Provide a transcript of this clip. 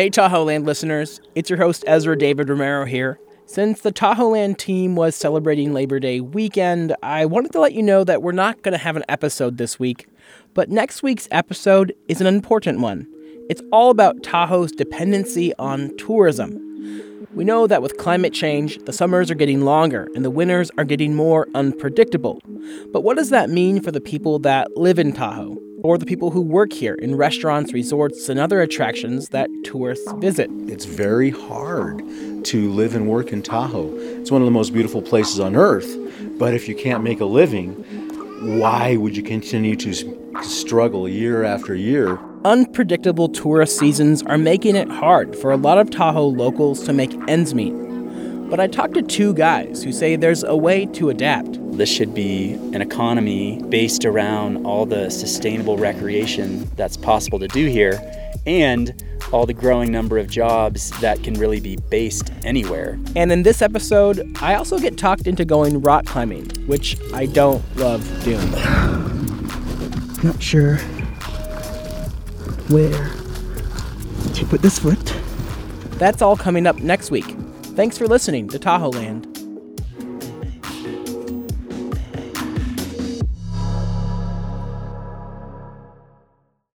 Hey, Tahoe Land listeners. It's your host, Ezra David Romero here. Since the Tahoe Land team was celebrating Labor Day weekend, I wanted to let you know that we're not going to have an episode this week. But next week's episode is an important one. It's all about Tahoe's dependency on tourism. We know that with climate change, the summers are getting longer and the winters are getting more unpredictable. But what does that mean for the people that live in Tahoe, or the people who work here in restaurants, resorts, and other attractions that tourists visit? It's very hard to live and work in Tahoe. It's one of the most beautiful places on earth, but if you can't make a living, why would you continue to struggle year after year unpredictable tourist seasons are making it hard for a lot of Tahoe locals to make ends meet. But I talked to two guys who say there's a way to adapt. This should be an economy based around all the sustainable recreation that's possible to do here and all the growing number of jobs that can really be based anywhere. And in this episode, I also get talked into going rock climbing, which I don't love doing. Not sure where to put this foot. That's all coming up next week. Thanks for listening to Tahoe Land.